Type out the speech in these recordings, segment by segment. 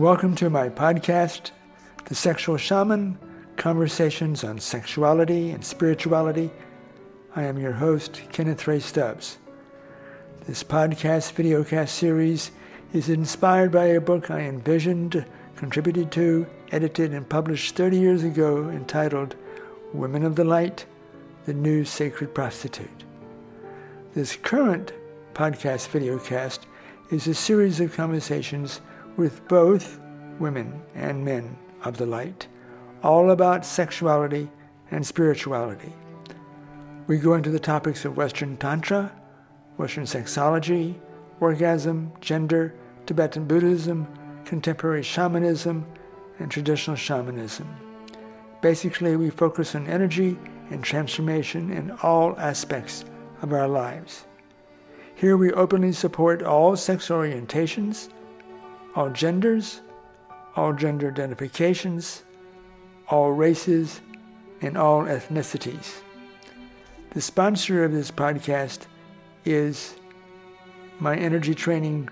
Welcome to my podcast, The Sexual Shaman Conversations on Sexuality and Spirituality. I am your host, Kenneth Ray Stubbs. This podcast videocast series is inspired by a book I envisioned, contributed to, edited, and published 30 years ago entitled Women of the Light The New Sacred Prostitute. This current podcast videocast is a series of conversations with both women and men of the light, all about sexuality and spirituality. We go into the topics of Western Tantra, Western sexology, orgasm, gender, Tibetan Buddhism, contemporary shamanism, and traditional shamanism. Basically, we focus on energy and transformation in all aspects of our lives. Here we openly support all sex orientations, all genders, all gender identifications, all races, and all ethnicities. The sponsor of this podcast is my energy training,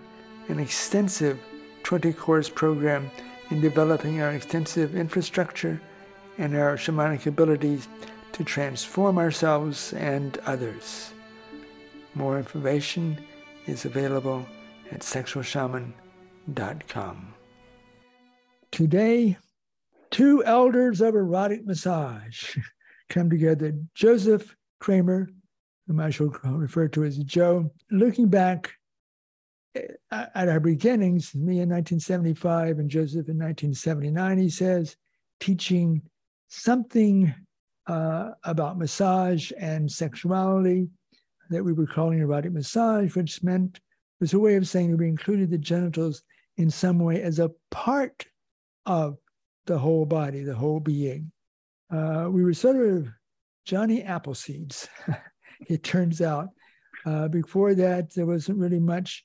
an extensive 20 course program in developing our extensive infrastructure and our shamanic abilities to transform ourselves and others. More information is available at sexualshaman.com. Today, two elders of erotic massage come together. Joseph Kramer, whom I shall refer to as Joe, looking back eh, at our beginnings, me in 1975 and Joseph in 1979, he says, teaching something uh, about massage and sexuality that we were calling erotic massage, which meant was a way of saying we included the genitals in some way as a part of the whole body, the whole being. Uh, we were sort of Johnny Appleseeds, it turns out. Uh, before that, there wasn't really much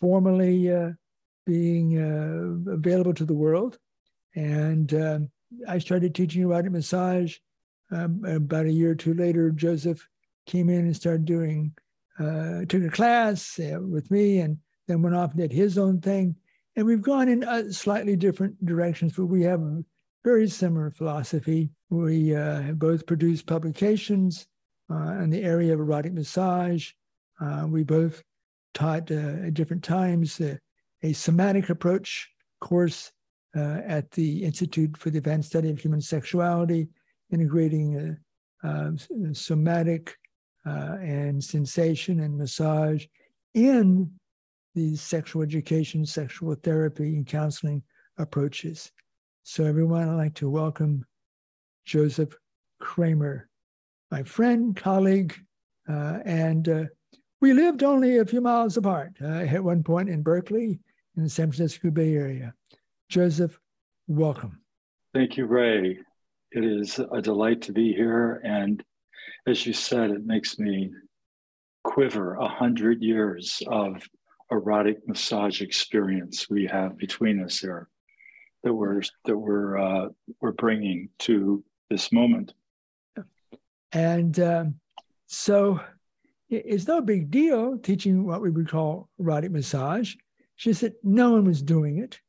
formally uh, being uh, available to the world. And um, I started teaching erotic massage. Um, about a year or two later, Joseph came in and started doing, uh, took a class uh, with me and then went off and did his own thing. And we've gone in uh, slightly different directions, but we have a very similar philosophy. We uh, both produced publications uh, in the area of erotic massage. Uh, we both taught at different times a somatic approach course at the Institute for the Advanced Study of Human Sexuality, integrating somatic uh, and sensation and massage in these sexual education, sexual therapy, and counseling approaches. So, everyone, I'd like to welcome Joseph Kramer, my friend, colleague, uh, and uh, we lived only a few miles apart uh, at one point in Berkeley in the San Francisco Bay Area. Joseph, welcome. Thank you, Ray. It is a delight to be here and as you said, it makes me quiver a hundred years of erotic massage experience we have between us here that we're that we're uh, we're bringing to this moment. And um, so, it's no big deal teaching what we would call erotic massage. It's just that no one was doing it,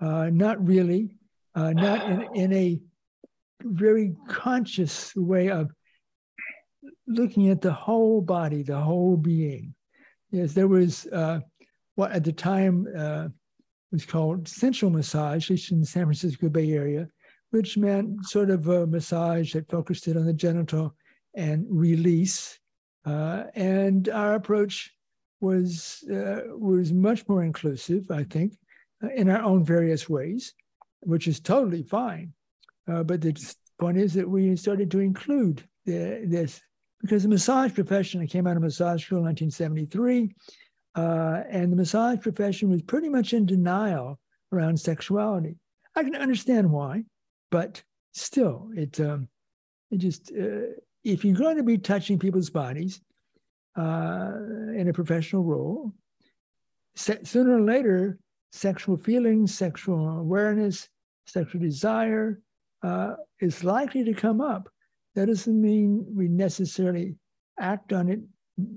uh, not really, uh, not in, in a very conscious way of looking at the whole body, the whole being. Yes, there was uh, what at the time uh, was called sensual massage, at least in the San Francisco Bay Area, which meant sort of a massage that focused it on the genital and release. Uh, and our approach was uh, was much more inclusive, I think, uh, in our own various ways, which is totally fine. Uh, but the point is that we started to include the, this because the massage profession, I came out of massage school in 1973, uh, and the massage profession was pretty much in denial around sexuality. I can understand why, but still, it um, it just uh, if you're going to be touching people's bodies uh, in a professional role, se- sooner or later, sexual feelings, sexual awareness, sexual desire uh, is likely to come up that doesn't mean we necessarily act on it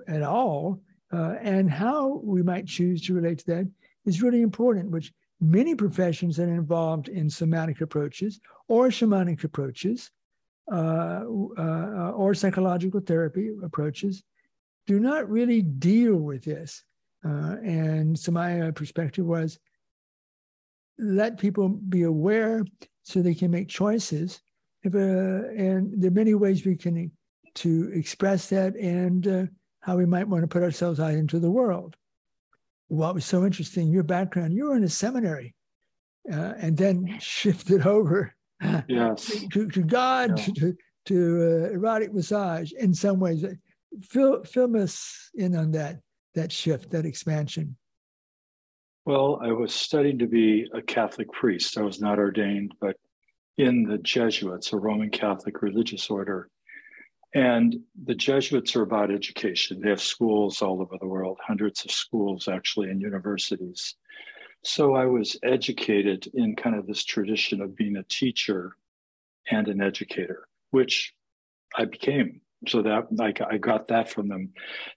at all. Uh, and how we might choose to relate to that is really important, which many professions that are involved in somatic approaches or shamanic approaches uh, uh, or psychological therapy approaches do not really deal with this. Uh, and so my uh, perspective was let people be aware so they can make choices. If, uh, and there are many ways we can to express that and how we might want to put ourselves out into the world. What was so interesting, your background, you were in a seminary uh, and then shifted over yes. to, to God, yeah. to, to uh, erotic massage in some ways. Fill, fill us in on that, that shift, that expansion. Well, I was studying to be a Catholic priest. I was not ordained, but in the Jesuits, a Roman Catholic religious order. And the Jesuits are about education. They have schools all over the world, hundreds of schools actually, and universities. So I was educated in kind of this tradition of being a teacher and an educator, which I became. So that like I got that from them.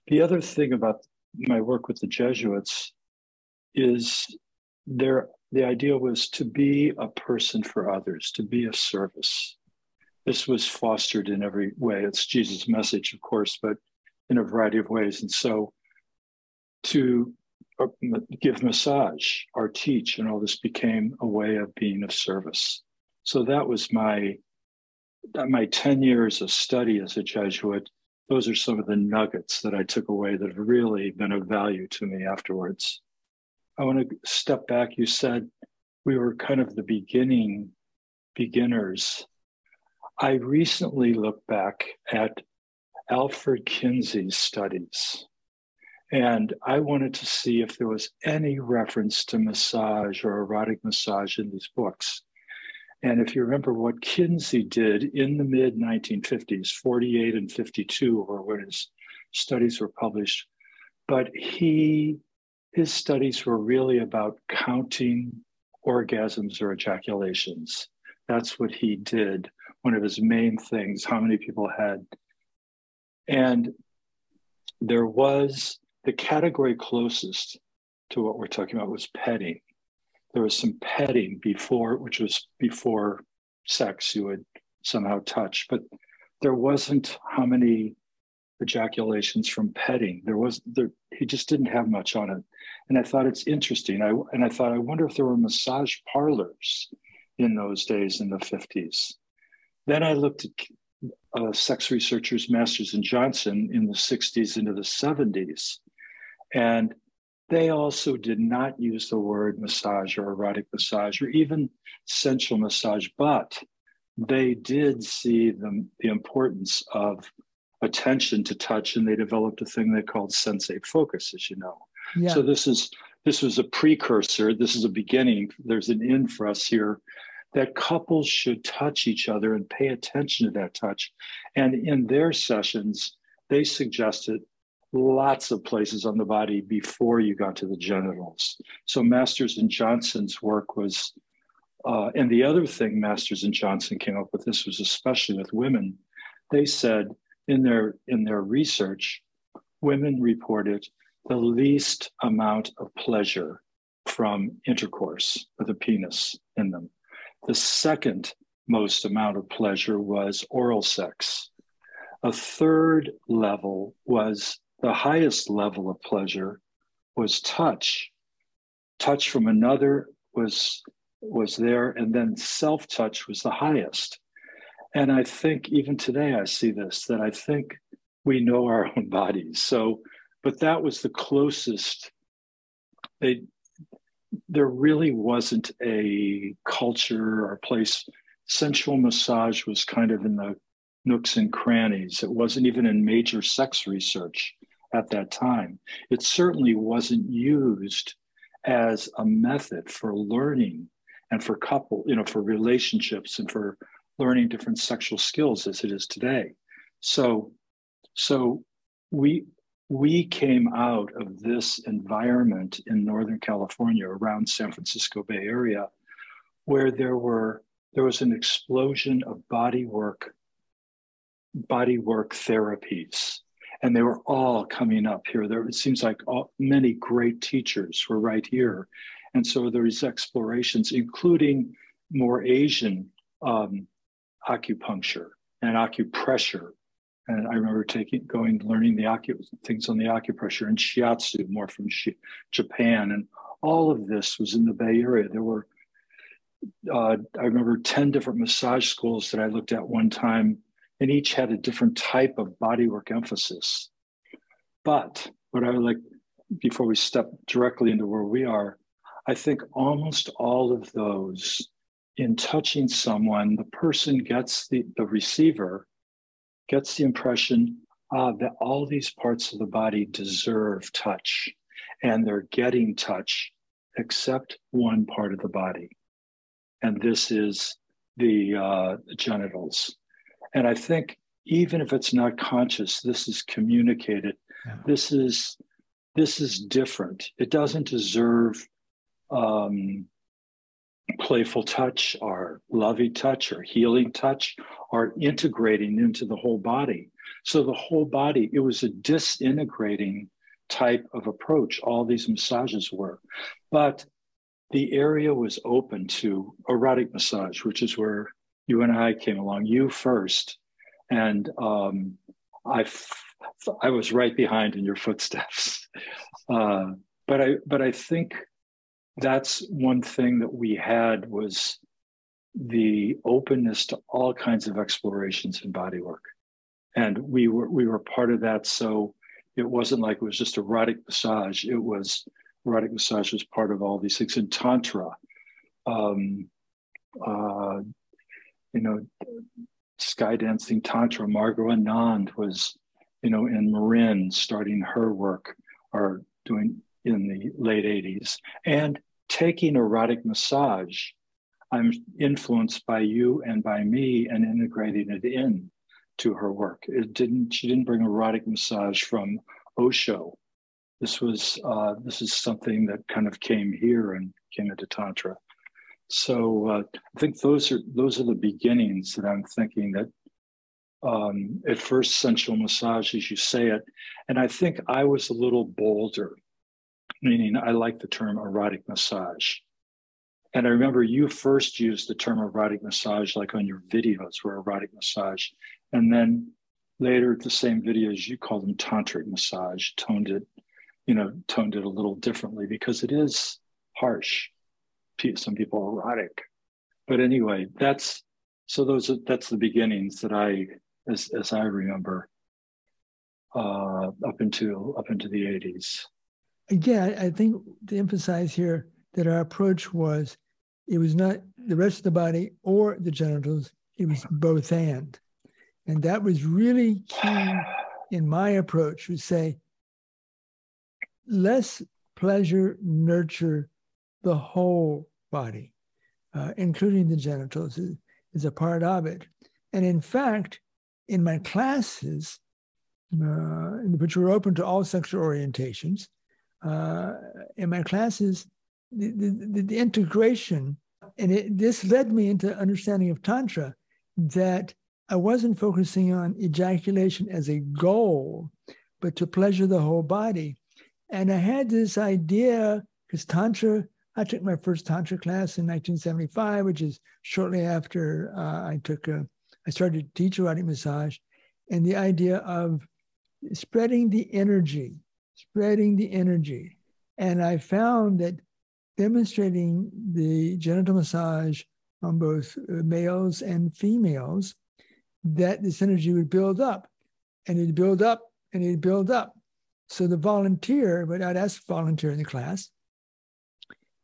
The other thing about my work with the Jesuits is there the idea was to be a person for others, to be of service. This was fostered in every way. It's Jesus' message, of course, but in a variety of ways. And so to uh, give massage or teach and all this became a way of being of service. So that was my my 10 years of study as a Jesuit. Those are some of the nuggets that I took away that have really been of value to me afterwards. I want to step back. You said we were kind of the beginning beginners. I recently looked back at Alfred Kinsey's studies, and I wanted to see if there was any reference to massage or erotic massage in these books. And if you remember what Kinsey did in the mid 1950s, 48 and 52 or when his studies were published, but he his studies were really about counting orgasms or ejaculations. That's what he did. One of his main things, how many people had. And there was the category closest to what we're talking about was petting. There was some petting before, which was before sex, you would somehow touch, but there wasn't how many ejaculations from petting. There was there he just didn't have much on it. And I thought it's interesting. I and I thought I wonder if there were massage parlors in those days in the 50s. Then I looked at uh, sex researchers Masters and Johnson in the 60s into the 70s. And they also did not use the word massage or erotic massage or even sensual massage, but they did see the, the importance of attention to touch and they developed a thing they called sensate focus as you know yeah. so this is this was a precursor this is a beginning there's an in for us here that couples should touch each other and pay attention to that touch and in their sessions they suggested lots of places on the body before you got to the genitals so masters and johnson's work was uh, and the other thing masters and johnson came up with this was especially with women they said in their in their research, women reported the least amount of pleasure from intercourse with a penis in them. The second most amount of pleasure was oral sex. A third level was the highest level of pleasure was touch. Touch from another was was there, and then self touch was the highest. And I think even today I see this that I think we know our own bodies. So, but that was the closest they there really wasn't a culture or place. Sensual massage was kind of in the nooks and crannies. It wasn't even in major sex research at that time. It certainly wasn't used as a method for learning and for couple, you know, for relationships and for learning different sexual skills as it is today. So, so we we came out of this environment in Northern California around San Francisco Bay Area, where there were there was an explosion of body work, body work therapies. And they were all coming up here. There it seems like all, many great teachers were right here. And so there's explorations, including more Asian um, acupuncture and acupressure. And I remember taking, going, learning the acu, things on the acupressure and shiatsu, more from shi, Japan. And all of this was in the Bay Area. There were, uh, I remember 10 different massage schools that I looked at one time, and each had a different type of bodywork emphasis. But what I would like, before we step directly into where we are, I think almost all of those in touching someone, the person gets the, the receiver gets the impression uh, that all these parts of the body deserve touch and they're getting touch except one part of the body. And this is the, uh, the genitals. And I think even if it's not conscious, this is communicated. Yeah. This is this is different. It doesn't deserve um, playful touch our lovey touch our healing touch are integrating into the whole body. So the whole body, it was a disintegrating type of approach. All these massages were. But the area was open to erotic massage, which is where you and I came along, you first. And um, I, f- I was right behind in your footsteps. Uh, but I, but I think that's one thing that we had was the openness to all kinds of explorations in body work. and we were we were part of that. So it wasn't like it was just erotic massage. It was erotic massage was part of all these things. In tantra um, uh, you know sky dancing tantra margot anand was you know in marin starting her work or doing in the late 80s and taking erotic massage i'm influenced by you and by me and integrating it in to her work. It didn't she didn't bring erotic massage from osho. This was uh, this is something that kind of came here and came into tantra. So uh, i think those are those are the beginnings that i'm thinking that um, at first sensual massage as you say it. And i think i was a little bolder meaning I like the term erotic massage. And I remember you first used the term erotic massage, like on your videos were erotic massage. And then later, the same videos, you called them tantric massage, toned it, you know, toned it a little differently because it is harsh. Some people erotic. But anyway, that's so those are, that's the beginnings that I, as, as I remember, uh, up into up into the 80s again, I think to emphasize here that our approach was it was not the rest of the body or the genitals, it was both and. And that was really key in my approach would say, less pleasure nurture the whole body, uh, including the genitals, is, is, a part of it. And in fact, in my classes, uh, which were open to all sexual orientations, uh, in my classes, the, the, the integration, and it, this led me into understanding of Tantra that I wasn't focusing on ejaculation as a goal, but to pleasure the whole body. And I had this idea because Tantra, I took my first Tantra class in 1975, which is shortly after uh, I took a, I started to teach erotic massage, and the idea of spreading the energy spreading the energy. And I found that demonstrating the genital massage on both uh, males and females, that this energy would build up and it'd build up and it'd build up. So the volunteer, but I'd ask volunteer in the class,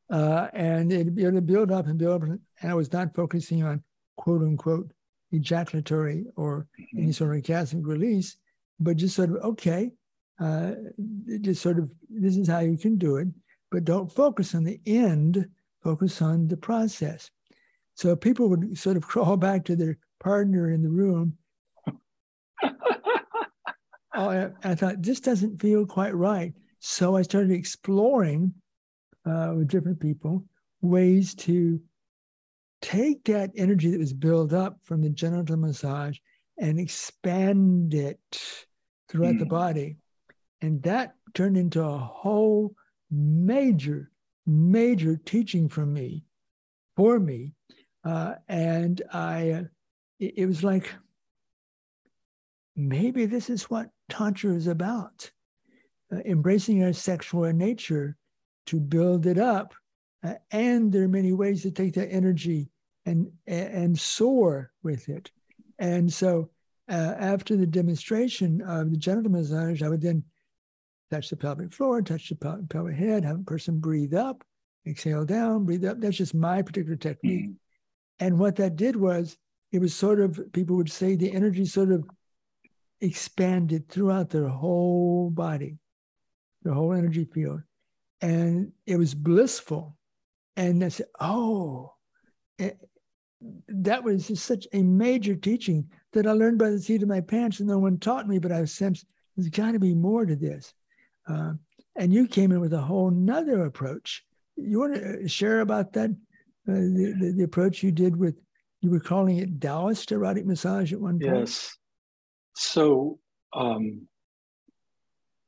uh, and it'd be able to build up and build up. And I was not focusing on quote unquote ejaculatory or any mm-hmm. sort of orgasmic release, but just sort of, okay, uh, just sort of this is how you can do it, but don't focus on the end, focus on the process. So people would sort of crawl back to their partner in the room. oh, I, I, thought this doesn't feel quite right. So I started exploring uh, with different people ways to take that energy that was built up from the genital massage and expand it throughout mm. the hmm. body. And that turned into a whole major major teaching from me, for me. Uh, and I, uh, it, it was like, maybe this is what Tantra is about uh, embracing our sexual nature to build it up. Uh, and there are many ways to take that energy and, and soar with it. And so uh, after the demonstration of the genital massage, I would then touch the pelvic floor, touch the pel- pelvic head, have a person breathe up, exhale down, breathe up. That's just my particular technique. Mm-hmm. And what that did was, it was sort of, people would say the energy sort of expanded throughout their whole body, their whole energy field. And it was blissful. And I said, oh, it, that was just such a major teaching that I learned by the seat of my pants, and no one taught me, but I've sensed there's got to be more to this. Uh, and you came in with a whole nother approach. You want to uh, share about that, uh, the, the, the, approach you did with, you were calling it Taoist erotic massage at one point? Yes. So, um,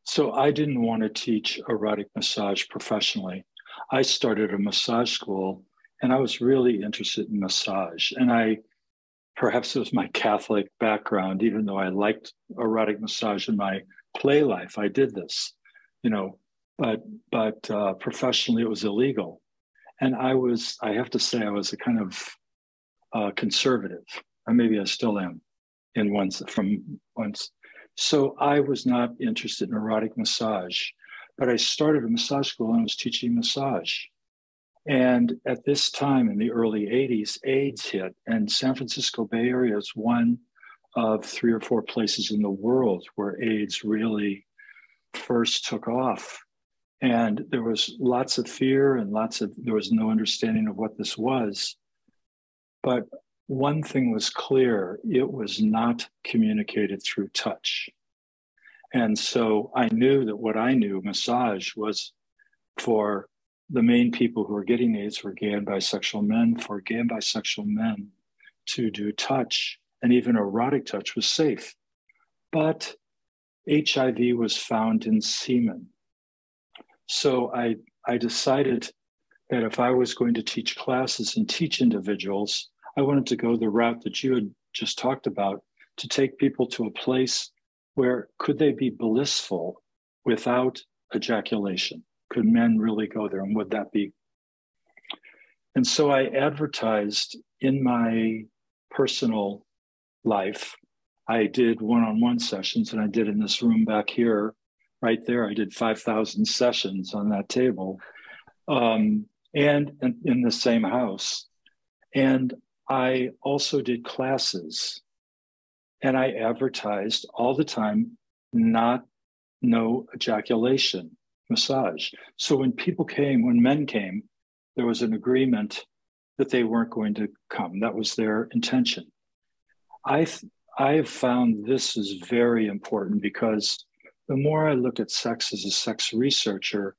so I didn't want to teach erotic massage professionally. I started a massage school and I was really interested in massage. And I, perhaps it was my Catholic background, even though I liked erotic massage in my play life, I did this, you know, but, but uh, professionally it was illegal. And I was, I have to say, I was a kind of uh, conservative, or maybe I still am in once from once. So I was not interested in erotic massage, but I started a massage school and I was teaching massage. And at this time in the early 80s, AIDS hit, and San Francisco Bay Area is one of three or four places in the world where AIDS really first took off. And there was lots of fear and lots of, there was no understanding of what this was. But one thing was clear it was not communicated through touch. And so I knew that what I knew, massage, was for the main people who were getting AIDS were gay and bisexual men. For gay and bisexual men to do touch and even erotic touch was safe. But HIV was found in semen. So I, I decided that if I was going to teach classes and teach individuals, I wanted to go the route that you had just talked about to take people to a place where could they be blissful without ejaculation? could men really go there and would that be and so i advertised in my personal life i did one-on-one sessions and i did in this room back here right there i did 5000 sessions on that table um, and, and in the same house and i also did classes and i advertised all the time not no ejaculation massage. So when people came, when men came, there was an agreement that they weren't going to come. That was their intention. I I have found this is very important because the more I look at sex as a sex researcher,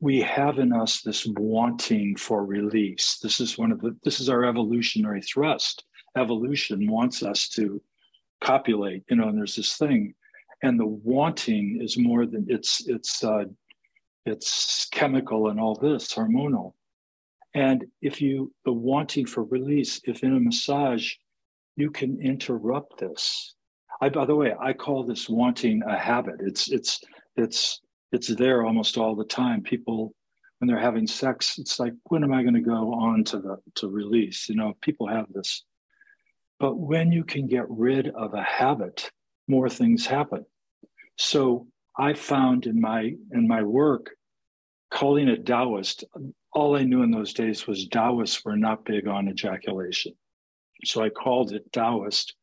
we have in us this wanting for release. This is one of the this is our evolutionary thrust. Evolution wants us to copulate, you know, and there's this thing and the wanting is more than it's it's uh, it's chemical and all this hormonal and if you the wanting for release if in a massage you can interrupt this. I by the way i call this wanting a habit. It's it's it's it's there almost all the time. People when they're having sex it's like when am i going to go on to the to release? You know people have this. But when you can get rid of a habit more things happen. So I found in my in my work, calling it Taoist, all I knew in those days was Taoists were not big on ejaculation. So I called it Taoist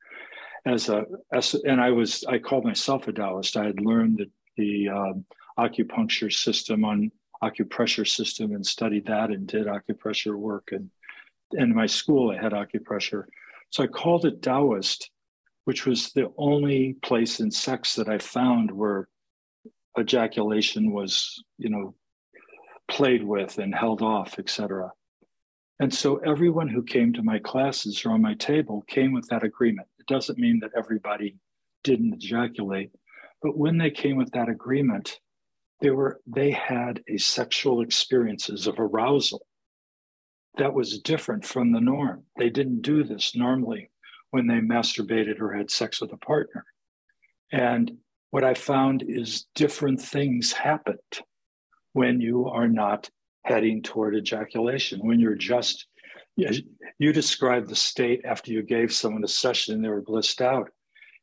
as a as, and I was I called myself a Taoist. I had learned the, the um, acupuncture system on acupressure system and studied that and did acupressure work and in my school I had acupressure. So I called it Taoist which was the only place in sex that I found where ejaculation was, you know, played with and held off, etc. And so everyone who came to my classes or on my table came with that agreement. It doesn't mean that everybody didn't ejaculate, but when they came with that agreement, they were they had a sexual experiences of arousal that was different from the norm. They didn't do this normally when they masturbated or had sex with a partner. And what I found is different things happened when you are not heading toward ejaculation, when you're just, you described the state after you gave someone a session and they were blissed out.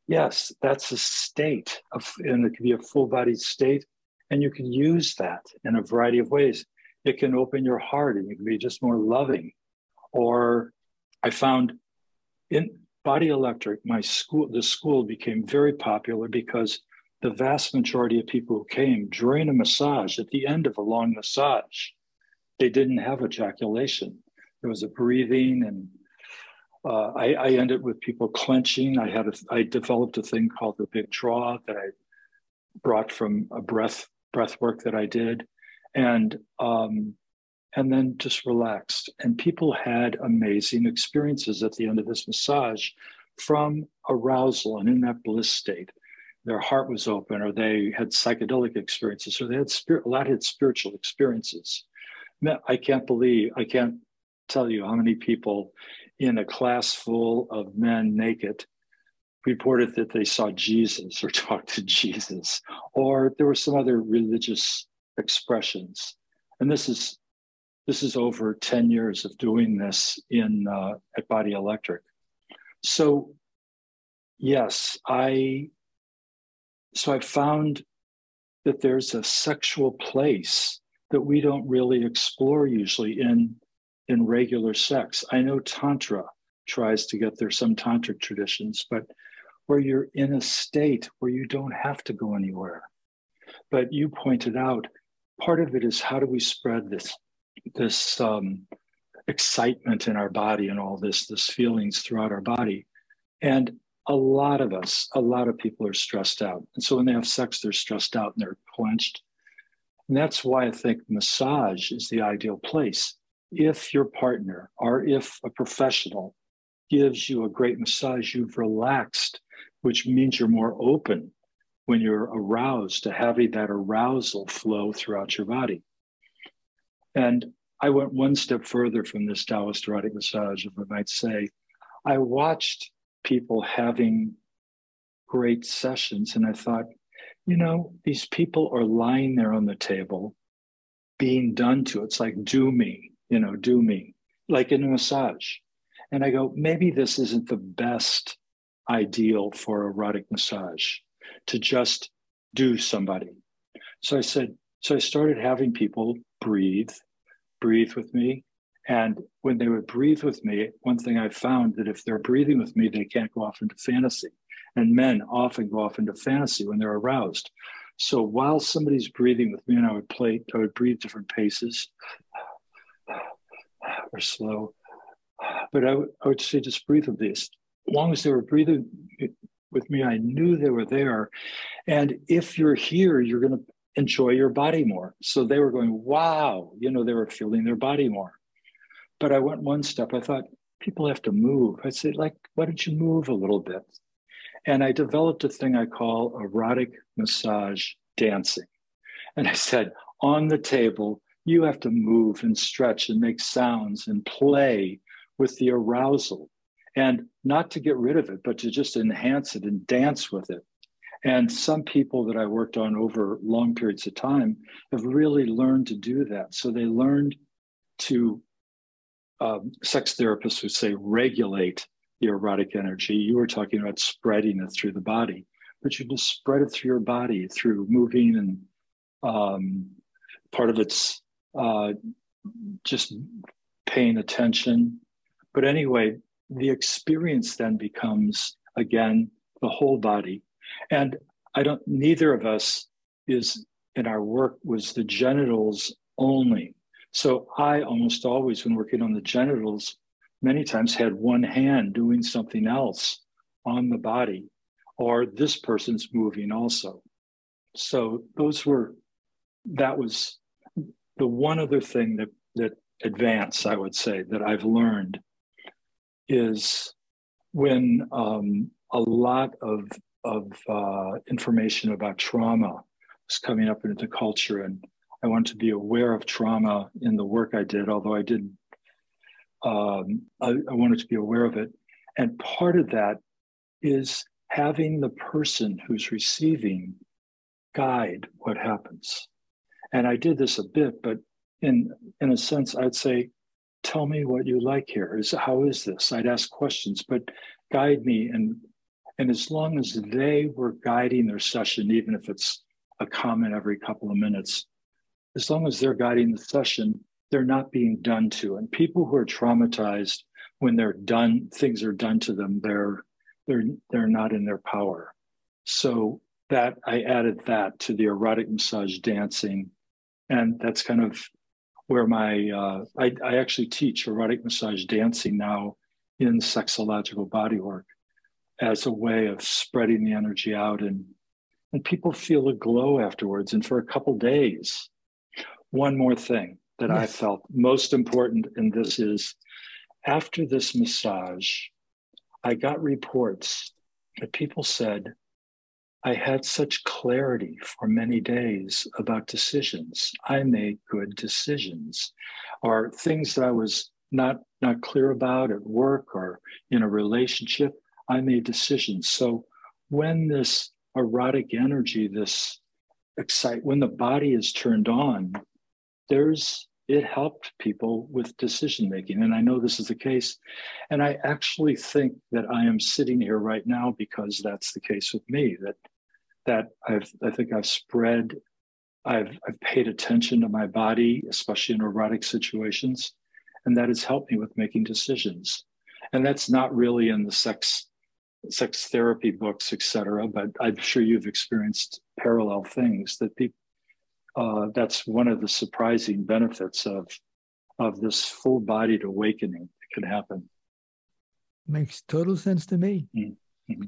Yes, that's a state, of, and it can be a full bodied state, and you can use that in a variety of ways. It can open your heart and you can be just more loving. Or I found in Body Electric, my school, the school became very popular because the vast majority of people who came during a massage, at the end of a long massage, they didn't have ejaculation. There was a breathing, and uh, I, I, ended with people clenching. I had a, I developed a thing called the big draw that I brought from a breath breath work that I did, and um, and then just relaxed. And people had amazing experiences at the end of this massage from arousal and in that bliss state their heart was open or they had psychedelic experiences or they had spirit, a lot had spiritual experiences. I can't believe, I can't tell you how many people in a class full of men naked reported that they saw Jesus or talked to Jesus, or there were some other religious expressions. And this is this is over 10 years of doing this in uh, at Body Electric. So yes, I so I found that there's a sexual place that we don't really explore usually in in regular sex. I know tantra tries to get there some tantric traditions, but where you're in a state where you don't have to go anywhere. But you pointed out part of it is how do we spread this this um, excitement in our body and all this this feelings throughout our body and a lot of us, a lot of people are stressed out. And so when they have sex, they're stressed out and they're clenched. And that's why I think massage is the ideal place. If your partner or if a professional gives you a great massage, you've relaxed, which means you're more open when you're aroused to having that arousal flow throughout your body. And I went one step further from this Taoist erotic massage, if I might say. I watched people having great sessions. And I thought, you know, these people are lying there on the table being done to. It's like, do me, you know, do me, like in a massage. And I go, maybe this isn't the best ideal for erotic massage to just do somebody. So I said, so I started having people breathe, breathe with me, and when they would breathe with me, one thing I found that if they're breathing with me, they can't go off into fantasy. And men often go off into fantasy when they're aroused. So while somebody's breathing with me, and I would play, I would breathe different paces or slow. But I would, say, just breathe with this. As long as they were breathing with me, I knew they were there. And if you're here, you're going to enjoy your body more. So they were going, wow, you know, they were feeling their body more. But I went one step. I thought, people have to move. I said, like, why don't you move a little bit? And I developed a thing I call erotic massage dancing. And I said, on the table, you have to move and stretch and make sounds and play with the arousal. And not to get rid of it, but to just enhance it and dance with it. And some people that I worked on over long periods of time have really learned to do that. So they learned to um, sex therapists would say regulate the erotic energy. You were talking about spreading it through the body, but you just spread it through your body through moving and um, part of it's uh, just paying attention. But anyway, the experience then becomes again the whole body. And I don't, neither of us is in our work was the genitals only. So I almost always, when working on the genitals, many times had one hand doing something else on the body, or this person's moving also. So those were, that was the one other thing that, that advance, I would say, that I've learned is when um, a lot of, of uh, information about trauma was coming up into the culture, and I wanted to be aware of trauma in the work I did, although I did. Um, I, I wanted to be aware of it, and part of that is having the person who's receiving guide what happens. And I did this a bit, but in in a sense, I'd say, tell me what you like here. Is how is this? I'd ask questions, but guide me. And and as long as they were guiding their session, even if it's a comment every couple of minutes, as long as they're guiding the session, they're not being done to. And people who are traumatized, when they're done, things are done to them, they're they're they're not in their power. So that I added that to the erotic massage dancing, and that's kind of where my uh, I, I actually teach erotic massage dancing now in sexological bodywork as a way of spreading the energy out and and people feel a glow afterwards and for a couple days one more thing that yes. i felt most important in this is after this massage i got reports that people said I had such clarity for many days about decisions. I made good decisions, or things that I was not not clear about at work or in a relationship. I made decisions. So when this erotic energy, this excite, when the body is turned on, there's it helped people with decision making. And I know this is the case. And I actually think that I am sitting here right now because that's the case with me, that that I've I think I've spread, I've I've paid attention to my body, especially in erotic situations, and that has helped me with making decisions. And that's not really in the sex sex therapy books, etc. But I'm sure you've experienced parallel things that people uh, that's one of the surprising benefits of of this full bodied awakening that can happen. Makes total sense to me. Mm-hmm.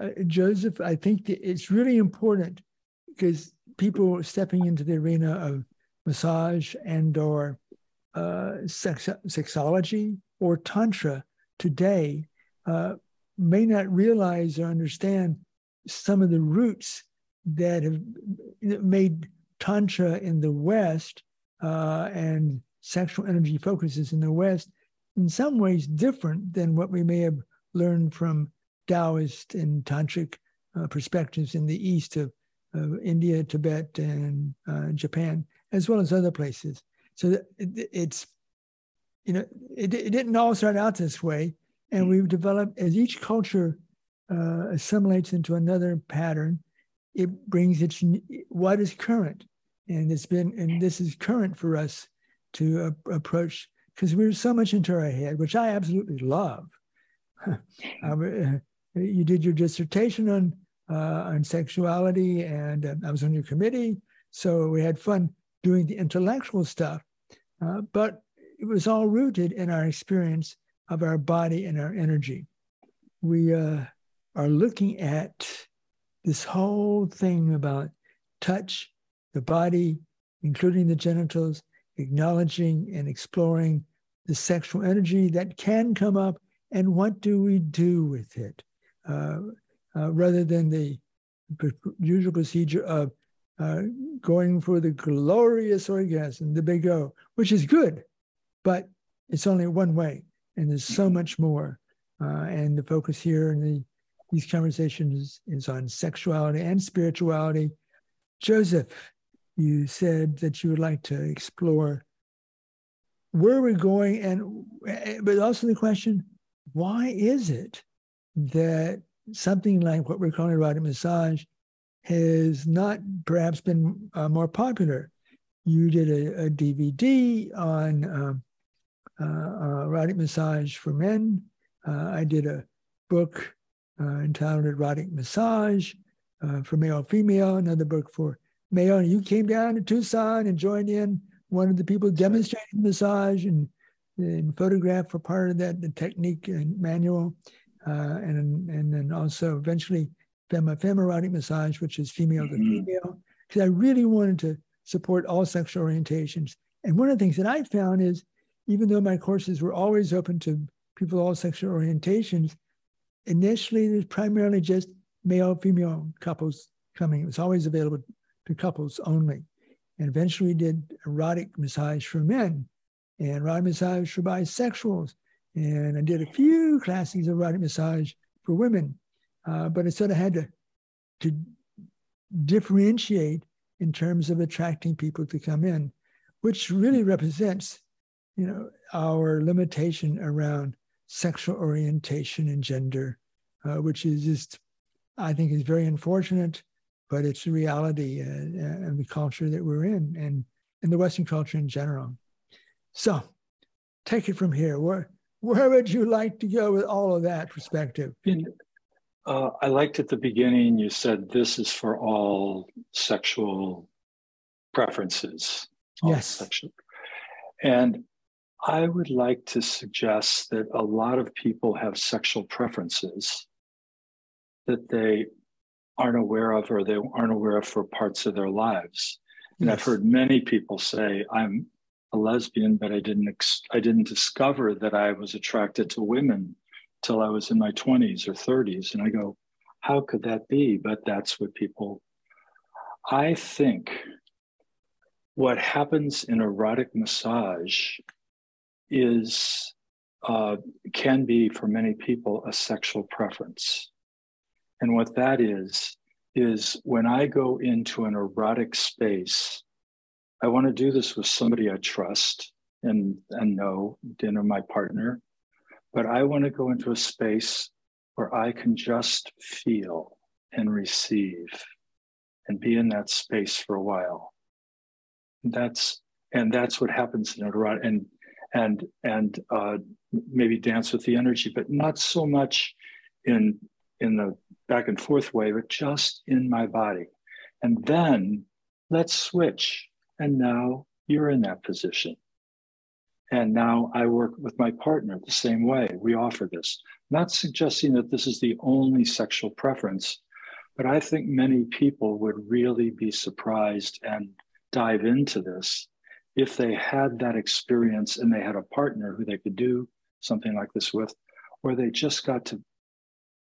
Uh, Joseph, I think it's really important because people stepping into the arena of massage and or uh, sex, sexology or tantra today uh, may not realize or understand some of the roots that have made tantra in the West uh, and sexual energy focuses in the West in some ways different than what we may have learned from Taoist and tantric uh, perspectives in the east of, of India, Tibet, and uh, Japan, as well as other places. So it, it's, you know, it, it didn't all start out this way. And mm. we've developed, as each culture uh, assimilates into another pattern, it brings its what is current, and it's been and this is current for us to uh, approach because we're so much into our head, which I absolutely love. Uh, you did your dissertation on uh, on sexuality, and uh, I was on your committee, so we had fun doing the intellectual stuff. Uh, but it was all rooted in our experience of our body and our energy. We uh, are looking at this whole thing about touch, the body, including the genitals, acknowledging and exploring the sexual energy that can come up, and what do we do with it? Uh, uh, rather than the usual procedure of uh, going for the glorious orgasm, the big O, which is good, but it's only one way, and there's so much more. and the focus here in the, these conversations is on sexuality and spirituality. Joseph, you said that you would like to explore where we're going, and but also the question, why is it that something like what we're calling erotic massage has not perhaps been uh, more popular. You did a, a DVD on um, uh, uh, erotic massage for men. Uh, I did a book uh, entitled Erotic Massage uh, for male female, another book for And you came down to Tucson and joined in one of the people demonstrating massage and, and photographed for part of that the technique and manual uh, and and then also eventually fem- erotic massage, which is female mm-hmm. to female, because I really wanted to support all sexual orientations. And one of the things that I found is, even though my courses were always open to people of all sexual orientations, initially there's primarily just male female couples coming. It was always available to couples only. And eventually did erotic massage for men and erotic massage for bisexuals. And I did a few classes of erotic massage for women. Uh, but I sort of had to, to differentiate in terms of attracting people to come in, which really represents, you know, our limitation around sexual orientation and gender, uh, which is just, I think, is very unfortunate, but it's the reality uh, and the culture that we're in, and in the Western culture in general. So, take it from here. Where where would you like to go with all of that perspective? In, uh, I liked at the beginning you said this is for all sexual preferences. All yes. Sexual. And I would like to suggest that a lot of people have sexual preferences that they aren't aware of or they aren't aware of for parts of their lives. And yes. I've heard many people say, I'm a lesbian, but I didn't ex- I didn't discover that I was attracted to women till I was in my 20s or 30s. And I go, how could that be? But that's what people I think what happens in erotic massage is uh, can be for many people a sexual preference. And what that is, is when I go into an erotic space, I want to do this with somebody I trust and, and know, dinner my partner, but I want to go into a space where I can just feel and receive and be in that space for a while. That's and that's what happens in erotic and and and uh, maybe dance with the energy, but not so much in in the back and forth way, but just in my body. And then let's switch. And now you're in that position. And now I work with my partner the same way. We offer this, not suggesting that this is the only sexual preference, but I think many people would really be surprised and dive into this if they had that experience and they had a partner who they could do something like this with, or they just got to,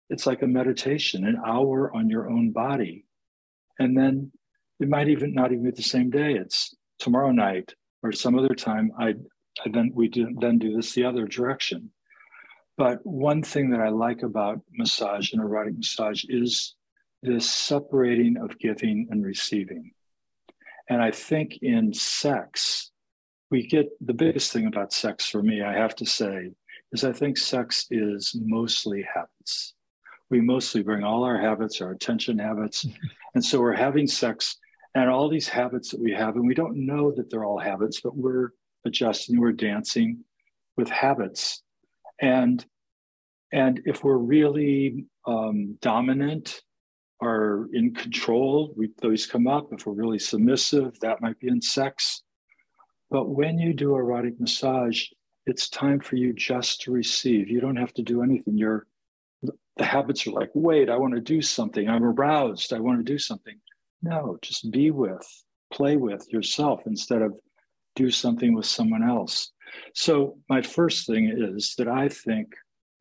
it's like a meditation, an hour on your own body. And then it might even not even be the same day. It's tomorrow night or some other time. I, I then we do, then do this the other direction. But one thing that I like about massage and erotic massage is this separating of giving and receiving. And I think in sex, we get the biggest thing about sex for me, I have to say, is I think sex is mostly habits. We mostly bring all our habits, our attention habits. and so we're having sex and all these habits that we have, and we don't know that they're all habits, but we're adjusting, we're dancing with habits. And and if we're really um, dominant are in control, we, those come up. If we're really submissive, that might be in sex. But when you do erotic massage, it's time for you just to receive. You don't have to do anything. You're the habits are like, wait, I want to do something. I'm aroused. I want to do something. No, just be with, play with yourself instead of do something with someone else. So, my first thing is that I think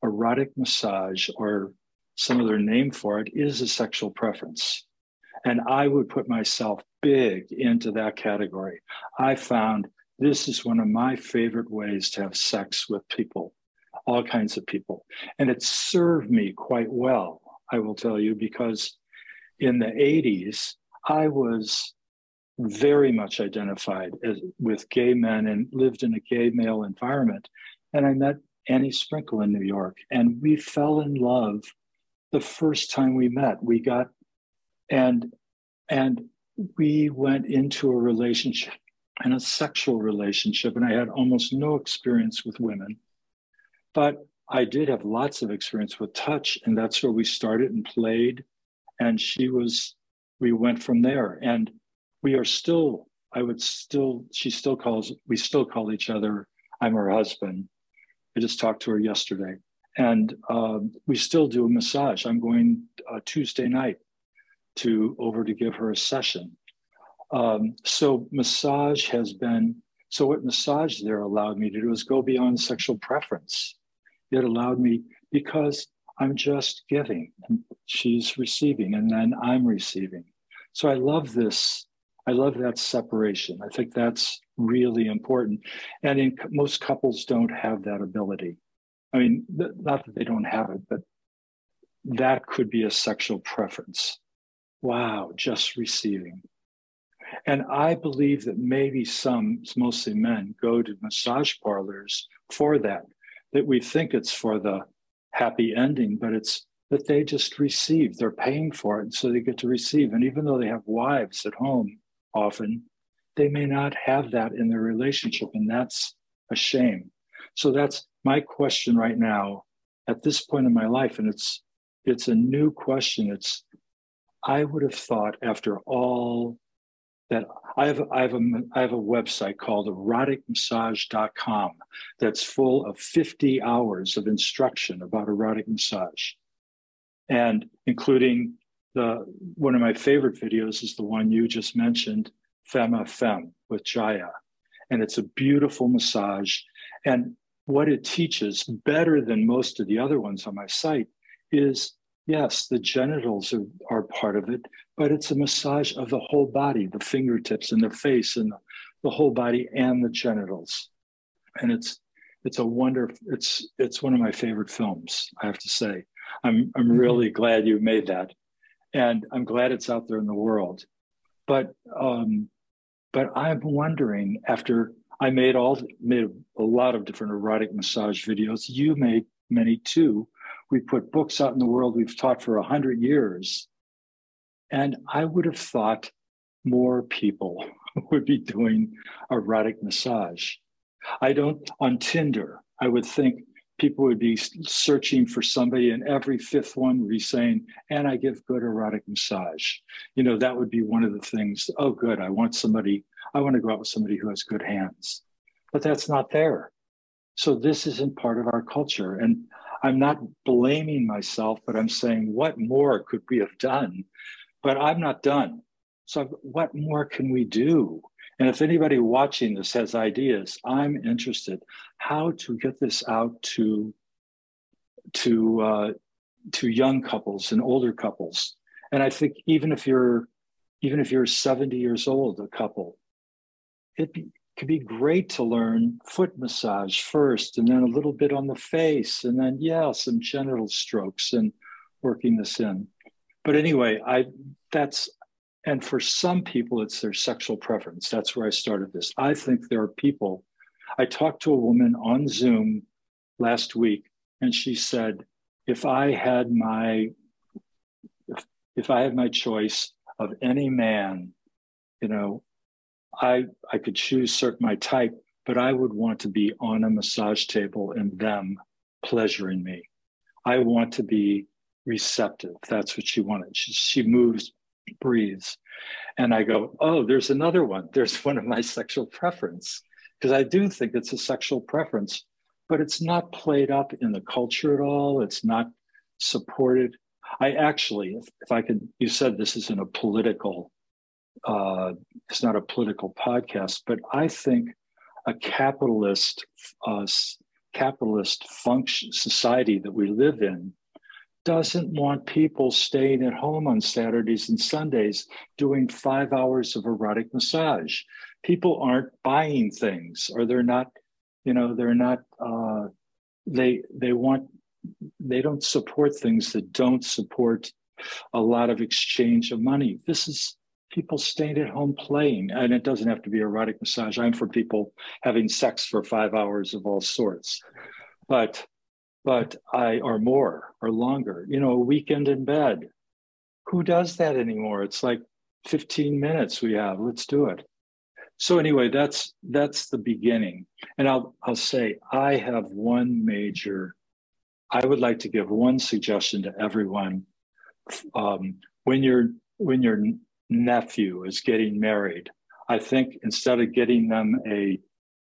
erotic massage or some other name for it is a sexual preference. And I would put myself big into that category. I found this is one of my favorite ways to have sex with people, all kinds of people. And it served me quite well, I will tell you, because in the 80s, I was very much identified as, with gay men and lived in a gay male environment. And I met Annie Sprinkle in New York, and we fell in love the first time we met. We got and and we went into a relationship and a sexual relationship, and I had almost no experience with women, but I did have lots of experience with touch, and that's where we started and played. And she was, we went from there, and we are still. I would still, she still calls, we still call each other. I'm her husband. I just talked to her yesterday and um, we still do a massage. I'm going uh, Tuesday night to over to give her a session. Um, so massage has been so what massage there allowed me to do is go beyond sexual preference. It allowed me because I'm just giving and she's receiving and then I'm receiving. So I love this I love that separation. I think that's really important. And in most couples don't have that ability. I mean, not that they don't have it, but that could be a sexual preference. Wow, just receiving. And I believe that maybe some, mostly men, go to massage parlors for that, that we think it's for the happy ending, but it's that they just receive. They're paying for it, so they get to receive. And even though they have wives at home often, they may not have that in their relationship, and that's a shame. So that's my question right now at this point in my life, and it's it's a new question. It's I would have thought after all that I have I have a I have a website called eroticmassage.com that's full of 50 hours of instruction about erotic massage and including the one of my favorite videos is the one you just mentioned, Femme Femme with Jaya. And it's a beautiful massage. And what it teaches better than most of the other ones on my site is yes, the genitals are, are part of it, but it's a massage of the whole body, the fingertips and the face and the, the whole body and the genitals. And it's it's a wonder it's it's one of my favorite films, I have to say. I'm I'm mm-hmm. really glad you made that, and I'm glad it's out there in the world. But um, but I'm wondering after I made all made a lot of different erotic massage videos. You made many too. We put books out in the world. We've taught for a hundred years, and I would have thought more people would be doing erotic massage. I don't on Tinder. I would think people would be searching for somebody, and every fifth one would be saying, and I give good erotic massage. You know, that would be one of the things. Oh, good. I want somebody, I want to go out with somebody who has good hands. But that's not there. So this isn't part of our culture. And I'm not blaming myself, but I'm saying, what more could we have done? But I'm not done. So, what more can we do? And if anybody watching this has ideas, I'm interested how to get this out to to uh, to young couples and older couples. And I think even if you're even if you're 70 years old, a couple, it could be great to learn foot massage first, and then a little bit on the face, and then yeah, some genital strokes and working this in. But anyway, I that's and for some people, it's their sexual preference. That's where I started this. I think there are people. I talked to a woman on Zoom last week, and she said, if I had my if, if I had my choice of any man, you know, I I could choose certain my type, but I would want to be on a massage table and them pleasuring me. I want to be receptive. That's what she wanted. She, she moves breathes. And I go, oh, there's another one. There's one of my sexual preference. Because I do think it's a sexual preference, but it's not played up in the culture at all. It's not supported. I actually, if, if I could, you said this isn't a political, uh, it's not a political podcast, but I think a capitalist, uh, capitalist function society that we live in doesn't want people staying at home on Saturdays and Sundays doing five hours of erotic massage. People aren't buying things, or they're not, you know, they're not. Uh, they they want they don't support things that don't support a lot of exchange of money. This is people staying at home playing, and it doesn't have to be erotic massage. I'm for people having sex for five hours of all sorts, but but I or more or longer. You know, a weekend in bed. Who does that anymore? It's like 15 minutes we have. Let's do it. So anyway, that's that's the beginning. And I'll I'll say I have one major. I would like to give one suggestion to everyone. Um, when you're when your nephew is getting married, I think instead of getting them a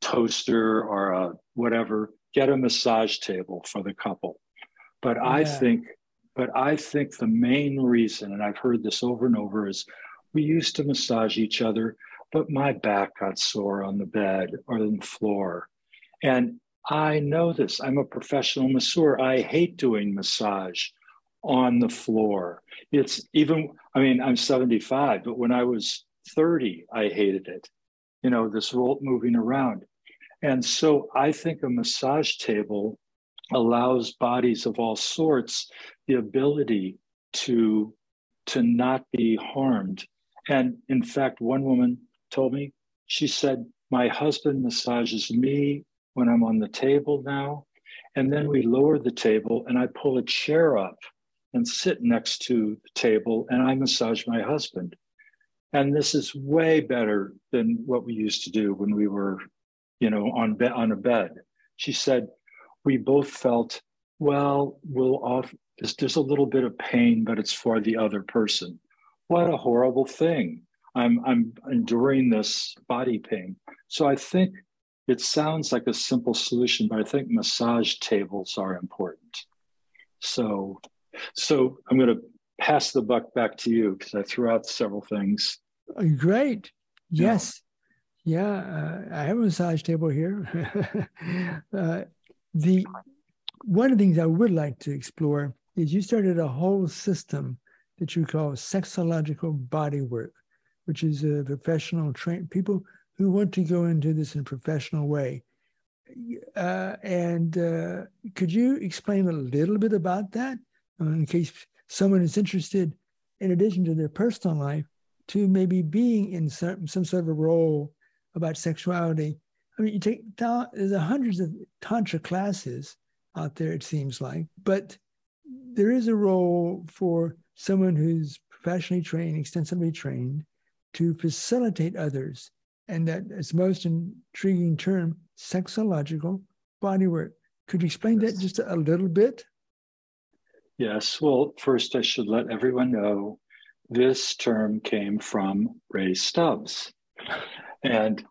toaster or a whatever, get a massage table for the couple. But yeah. I think, but I think the main reason, and I've heard this over and over, is we used to massage each other, but my back got sore on the bed or on the floor. And I know this. I'm a professional masseur. I hate doing massage on the floor. It's even, I mean, I'm 75, but when I was 30, I hated it. You know, this roll moving around. And so I think a massage table allows bodies of all sorts the ability to, to not be harmed. And in fact, one woman told me, she said, My husband massages me when I'm on the table now. And then we lower the table and I pull a chair up and sit next to the table and I massage my husband. And this is way better than what we used to do when we were, you know, on be- on a bed. She said, we both felt, well, we'll off there's, there's a little bit of pain, but it's for the other person. What a horrible thing. I'm I'm enduring this body pain. So I think it sounds like a simple solution, but I think massage tables are important. So so I'm going to pass the buck back to you because I threw out several things. Uh, great. Yes. Yeah, uh, I have a massage table here. uh, the one of the things I would like to explore is you started a whole system that you call sexological body work, which is a professional train people who want to go into this in a professional way. Uh, and uh, could you explain a little bit about that? Uh, in case someone is interested, in addition to their personal life, to maybe being in some, some sort of a role about sexuality. I mean, you take there's hundreds of tantra classes out there, it seems like, but there is a role for someone who's professionally trained, extensively trained, to facilitate others. And that is most intriguing term, sexological bodywork. Could you explain that just a little bit? Yes. Well, first, I should let everyone know this term came from Ray Stubbs. And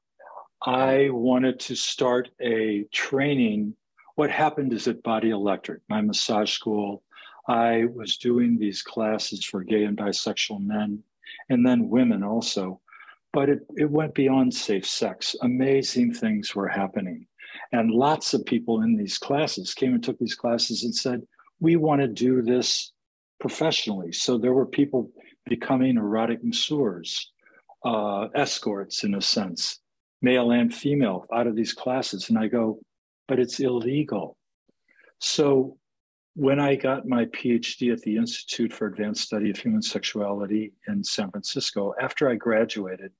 I wanted to start a training. What happened is at Body Electric, my massage school, I was doing these classes for gay and bisexual men and then women also. But it, it went beyond safe sex. Amazing things were happening. And lots of people in these classes came and took these classes and said, we want to do this professionally. So there were people becoming erotic masseurs, uh, escorts in a sense, male and female out of these classes. And I go, but it's illegal. So when I got my PhD at the Institute for Advanced Study of Human Sexuality in San Francisco, after I graduated,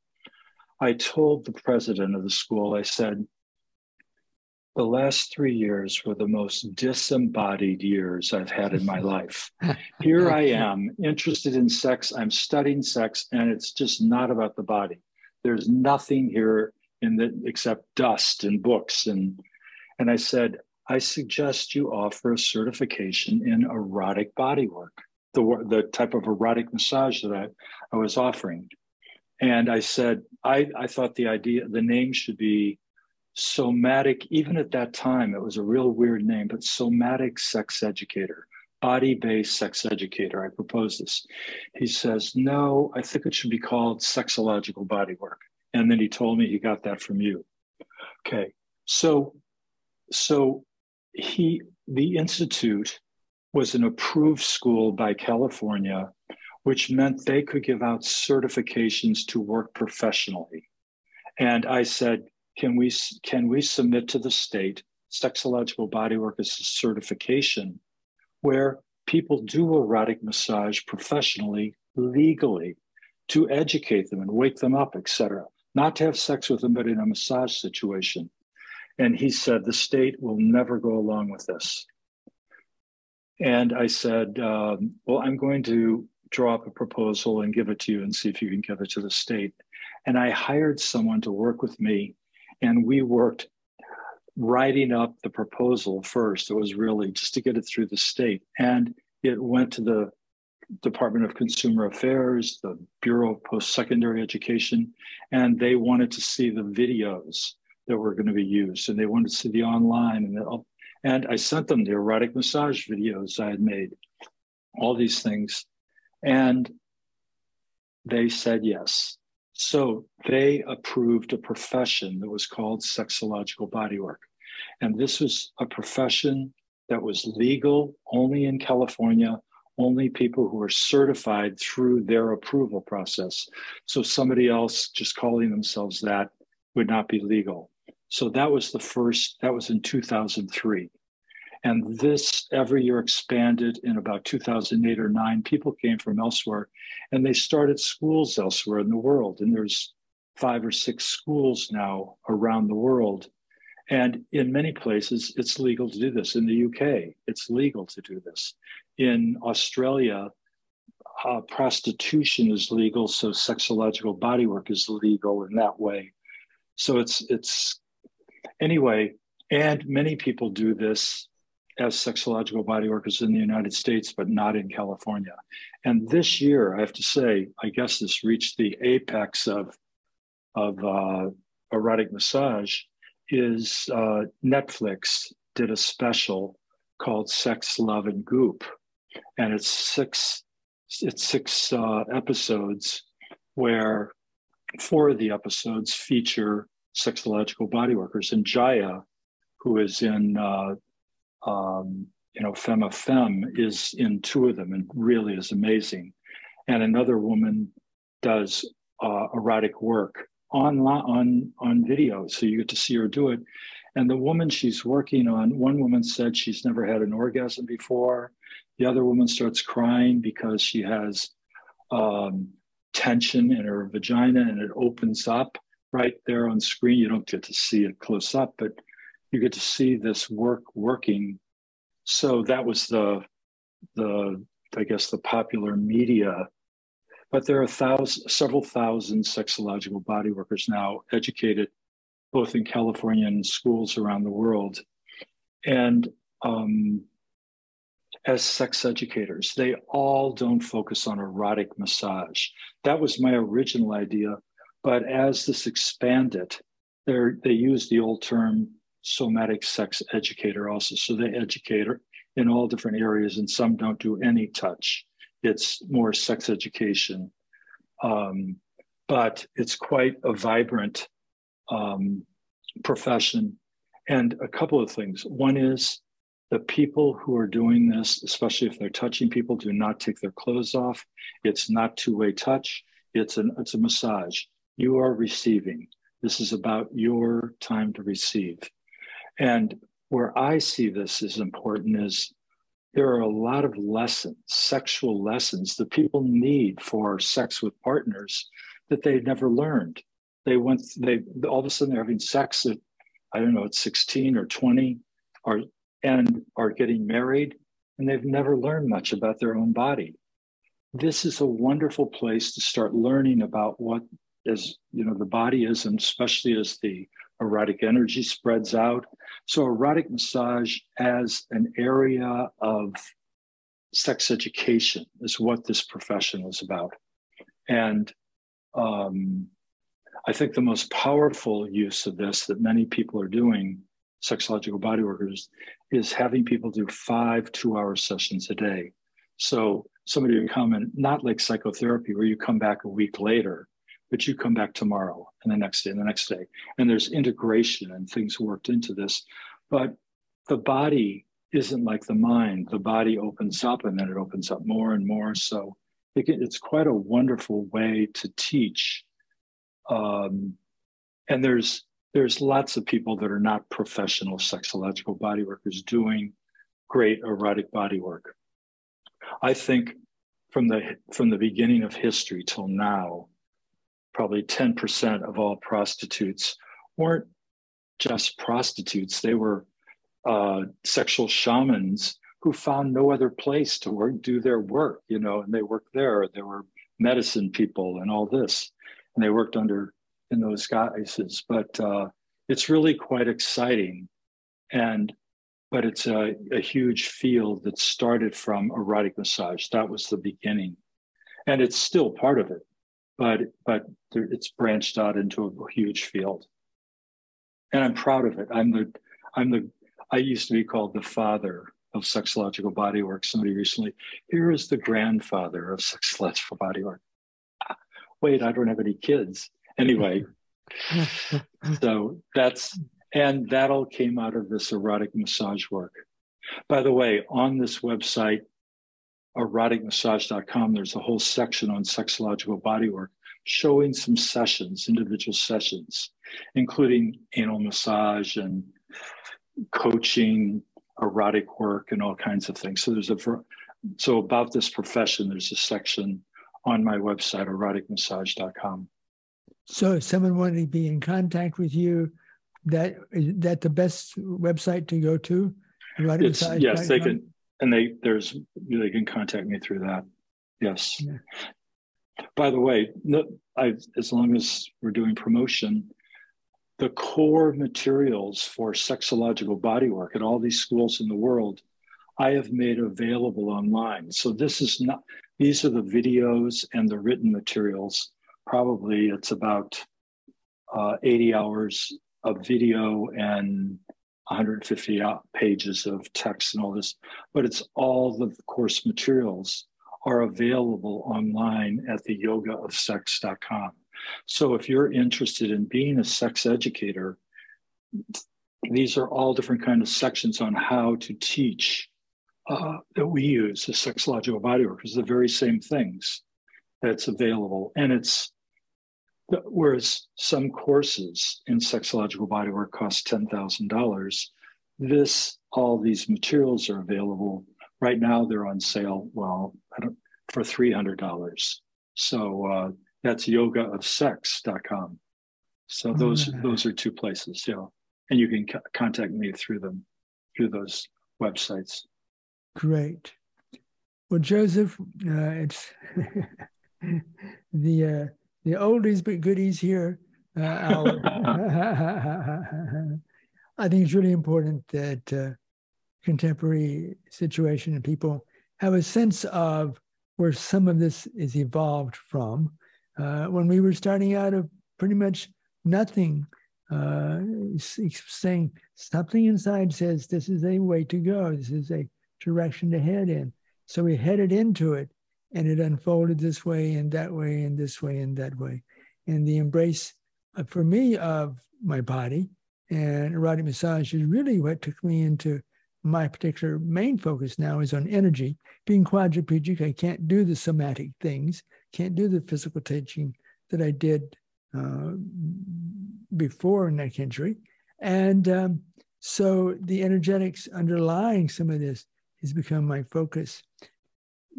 I told the president of the school, I said, the last three years were the most disembodied years I've had in my life. Here I am, interested in sex. I'm studying sex, and it's just not about the body. There's nothing here in the except dust and books. And and I said, I suggest you offer a certification in erotic bodywork, the the type of erotic massage that I, I was offering. And I said, I, I thought the idea, the name should be somatic, even at that time, it was a real weird name, but somatic sex educator, body based sex educator. I proposed this. He says, No, I think it should be called sexological body work. And then he told me he got that from you. Okay. So, so he, the Institute was an approved school by California, which meant they could give out certifications to work professionally. And I said, can we can we submit to the state sexological bodywork as a certification where people do erotic massage professionally legally to educate them and wake them up etc not to have sex with them but in a massage situation? And he said the state will never go along with this. And i said um, well i'm going to draw up a proposal and give it to you and see if you can give it to the state. And i hired someone to work with me and we worked writing up the proposal first. It was really just to get it through the state. And it went to the Department of Consumer Affairs, the Bureau of Post Secondary Education, and they wanted to see the videos that were going to be used. And they wanted to see the online. And, and I sent them the erotic massage videos I had made, all these things. And they said yes. So they approved a profession that was called sexological bodywork. And this was a profession that was legal only in California, only people who are certified through their approval process. So somebody else just calling themselves that would not be legal. So that was the first, that was in 2003. And this every year expanded in about 2008 or nine. People came from elsewhere and they started schools elsewhere in the world. And there's five or six schools now around the world. And in many places, it's legal to do this. In the UK, it's legal to do this. In Australia, uh, prostitution is legal, so sexological bodywork is legal in that way. So it's it's anyway, and many people do this as sexological body workers in the United States, but not in California. And this year, I have to say, I guess this reached the apex of of uh, erotic massage. Is uh, Netflix did a special called "Sex, Love, and Goop," and it's six it's six uh, episodes where four of the episodes feature sexological body workers, and Jaya, who is in uh, um, you know, Femme Femme is in two of them and really is amazing. And another woman does uh, erotic work on on on video, so you get to see her do it. And the woman she's working on, one woman said she's never had an orgasm before. The other woman starts crying because she has um, tension in her vagina and it opens up right there on screen. You don't get to see it close up, but you get to see this work working. So that was the the I guess the popular media. But there are thousands, several thousand sexological body workers now educated, both in California and schools around the world, and um, as sex educators, they all don't focus on erotic massage. That was my original idea, but as this expanded, they use the old term somatic sex educator also. So they educate in all different areas, and some don't do any touch. It's more sex education. Um, but it's quite a vibrant um, profession. And a couple of things. One is the people who are doing this, especially if they're touching people, do not take their clothes off. It's not two-way touch. It's an it's a massage. You are receiving. This is about your time to receive. And where I see this as important is there are a lot of lessons, sexual lessons that people need for sex with partners that they've never learned. They went, they all of a sudden they're having sex at, I don't know, at 16 or 20, or and are getting married, and they've never learned much about their own body. This is a wonderful place to start learning about what is, you know, the body is, and especially as the erotic energy spreads out. So, erotic massage as an area of sex education is what this profession is about. And um, I think the most powerful use of this that many people are doing, sexological body workers, is having people do five two hour sessions a day. So somebody would come and not like psychotherapy where you come back a week later but you come back tomorrow and the next day and the next day. And there's integration and things worked into this. But the body isn't like the mind. The body opens up and then it opens up more and more. So it can, it's quite a wonderful way to teach. Um, and there's there's lots of people that are not professional sexological body workers doing great erotic body work. I think from the from the beginning of history till now, probably 10% of all prostitutes weren't just prostitutes, they were uh, sexual shamans who found no other place to work, do their work, you know, and they worked there. There were medicine people and all this, and they worked under in those guises. But uh, it's really quite exciting, and but it's a, a huge field that started from erotic massage. That was the beginning, and it's still part of it but but it's branched out into a huge field. And i'm proud of it. I'm the i'm the i used to be called the father of sexological bodywork. Somebody recently here is the grandfather of sexological bodywork. Wait i don't have any kids. Anyway so that's and that all came out of this erotic massage work. By the way on this website eroticmassage.com, there's a whole section on sexological bodywork showing some sessions, individual sessions, including anal massage and coaching, erotic work, and all kinds of things. So there's a so about this profession, there's a section on my website, eroticmassage.com. So if someone wanted to be in contact with you, that is that the best website to go to? yes, they can, and they there's they can contact me through that. Yes. Yeah. By the way, I, as long as we're doing promotion, the core materials for sexological bodywork at all these schools in the world, I have made available online. So this is not; these are the videos and the written materials. Probably it's about uh, 80 hours of video and 150 pages of text and all this, but it's all the course materials are available online at the yogaofsex.com. So if you're interested in being a sex educator, these are all different kind of sections on how to teach uh, that we use as sexological bodywork. It's the very same things that's available, and it's whereas some courses in sexological bodywork cost ten thousand dollars. This all these materials are available right now. They're on sale. Well, for three hundred dollars. So uh, that's yogaofsex.com. So those mm-hmm. those are two places. Yeah, and you can c- contact me through them through those websites. Great. Well, Joseph, uh, it's the uh, the oldies but goodies here. Uh, I think it's really important that uh, contemporary situation and people have a sense of where some of this is evolved from. Uh, when we were starting out of pretty much nothing, uh, saying something inside says this is a way to go, this is a direction to head in. So we headed into it and it unfolded this way and that way and this way and that way. And the embrace uh, for me of my body and erotic massage is really what took me into my particular main focus now is on energy. Being quadriplegic, I can't do the somatic things, can't do the physical teaching that I did uh, before neck injury. And um, so the energetics underlying some of this has become my focus.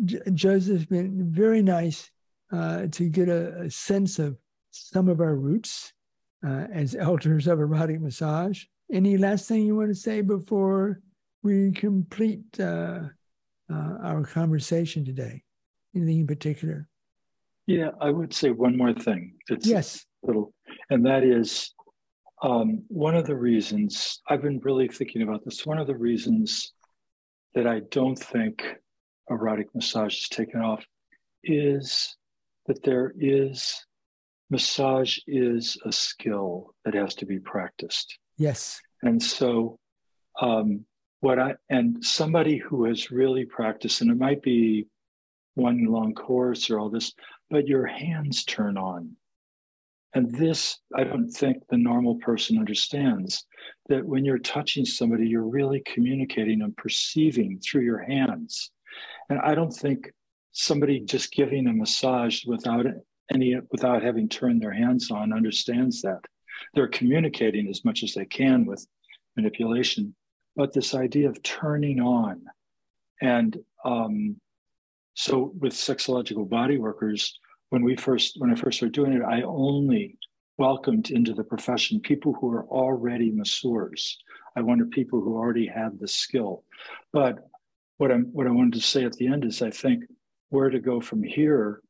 J- Joseph's been very nice uh, to get a, a, sense of some of our roots uh, as elders of erotic massage. Any last thing you want to say before we complete uh, uh our conversation today? Anything in particular? Yeah, I would say one more thing. It's yes. Little, and that is um, one of the reasons I've been really thinking about this. One of the reasons that I don't think erotic massage is taken off is that there is massage is a skill that has to be practiced. Yes. And so, um, what I and somebody who has really practiced, and it might be one long course or all this, but your hands turn on. And this, I don't think the normal person understands that when you're touching somebody, you're really communicating and perceiving through your hands. And I don't think somebody just giving a massage without any without having turned their hands on understands that. They're communicating as much as they can with manipulation, but this idea of turning on, and um, so with sexological body workers, when we first when I first started doing it, I only welcomed into the profession people who are already masseurs. I wanted people who already had the skill. But what I'm what I wanted to say at the end is I think where to go from here,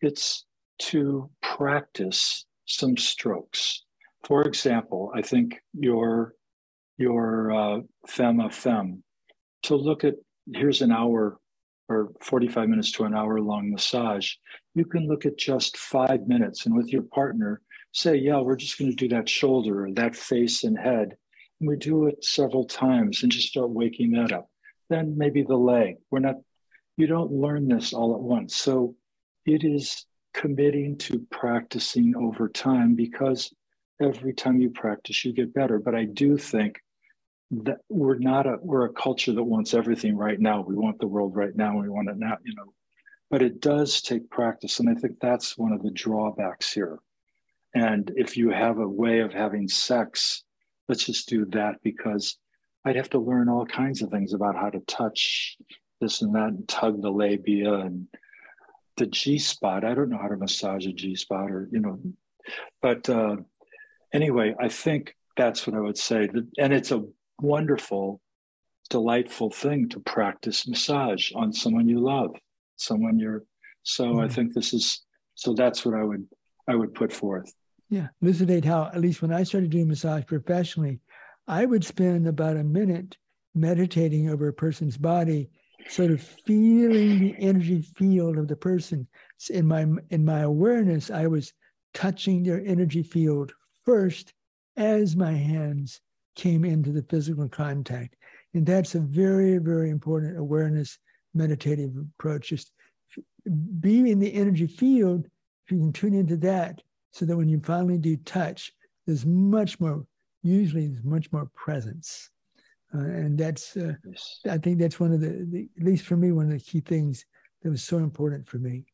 it's to practice some strokes. For example, I think your your uh, femme femme to look at here's an hour or 45 minutes to an hour long massage. You can look at just five minutes and with your partner say, yeah, we're just going to do that shoulder or that face and head. And we do it several times and just start waking that up. Then maybe the leg. We're not, you don't learn this all at once. So it is committing to practicing over time because every time you practice, you get better. But I do think that we're not a we're a culture that wants everything right now. We want the world right now. We want it now, you know. But it does take practice, and I think that's one of the drawbacks here. And if you have a way of having sex, let's just do that because I'd have to learn all kinds of things about how to touch this and that and tug the labia and the G spot. I don't know how to massage a G spot or, you know, but uh, anyway, I think that's what I would say. And it's a wonderful, delightful thing to practice massage on someone you love, someone you're. So mm-hmm. I think this is, so that's what I would, I would put forth. Yeah. Elucidate how, at least when I started doing massage professionally, I would spend about a minute meditating over a person's body, sort of feeling the energy field of the person. So In my in my awareness, I was touching their energy field first as my hands came into the physical contact. And that's a very, very important awareness meditative approach. Just be in the energy field, if you can tune into that, so that when you finally do touch, there's much more, usually there's much more presence. Uh, and that's, uh, yes. I think that's one of the, the, at least for me, one of the key things that was so important for me.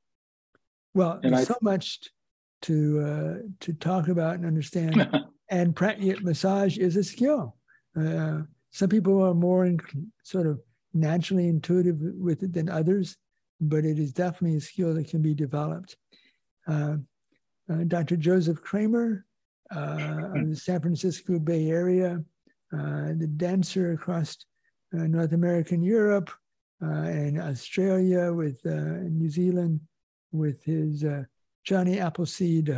Well, and there's I, so much to uh, to talk about and understand. and massage is a skill. Uh, some people are more in, sort of naturally intuitive with it than others, but it is definitely a skill that can be developed. Uh, uh, Dr. Joseph Kramer uh, of the San Francisco Bay Area, uh, the dancer across uh, North America and Europe and Australia with New Zealand with his uh Johnny Appleseed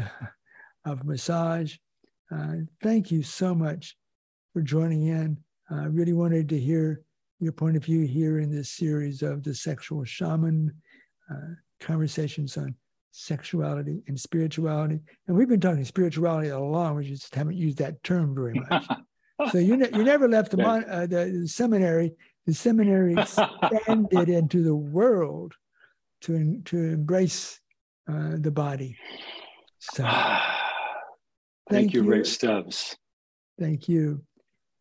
of massage. Uh, thank you so much for joining in. I really wanted to hear your point of view here in this series of the sexual shaman uh, conversations on sexuality and spirituality. And we've been talking spirituality all along, we just haven't used that term very much. so you, ne- you never left the, mon- uh, the, the, seminary. The seminary expanded into the world to, to embrace uh, the body. So. Thank, Thank you, you, Ray Stubbs. Thank you.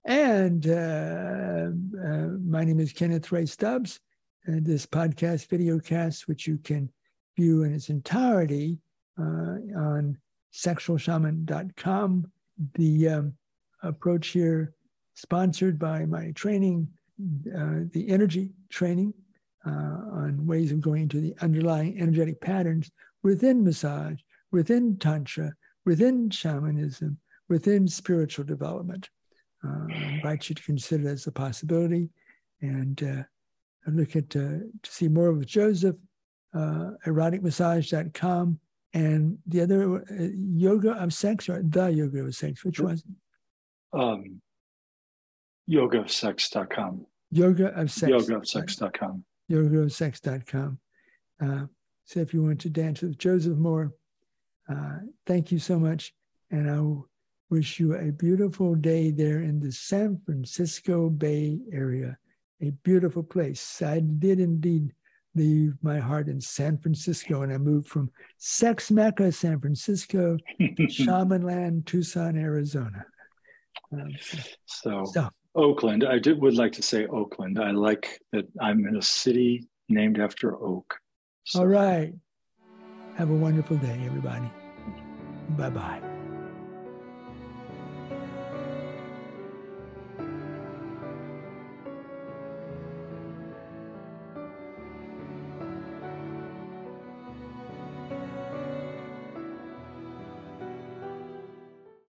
And uh, uh, my name is Kenneth Ray Stubbs. And this podcast, video cast, which you can view in its entirety uh, on sexualshaman.com. The um, approach here, sponsored by my training, uh, the energy training uh, on ways of going into the underlying energetic patterns within massage, within Tantra, within shamanism, within spiritual development. Uh, I invite you to consider it as a possibility and uh, look at uh, to see more of Joseph, uh, eroticmassage.com, and the other uh, yoga of sex or the yoga of sex. Which was um, yogaofsex.com. Yoga of sex. Yogaofsex.com. Yogaofsex.com. Uh, so if you want to dance with Joseph more, uh, thank you so much. And I wish you a beautiful day there in the San Francisco Bay Area, a beautiful place. I did indeed leave my heart in San Francisco and I moved from Sex Mecca, San Francisco, to Shaman Land, Tucson, Arizona. Um, so, so, Oakland, I did, would like to say Oakland. I like that I'm in a city named after oak. So. All right. Have a wonderful day, everybody. Bye bye.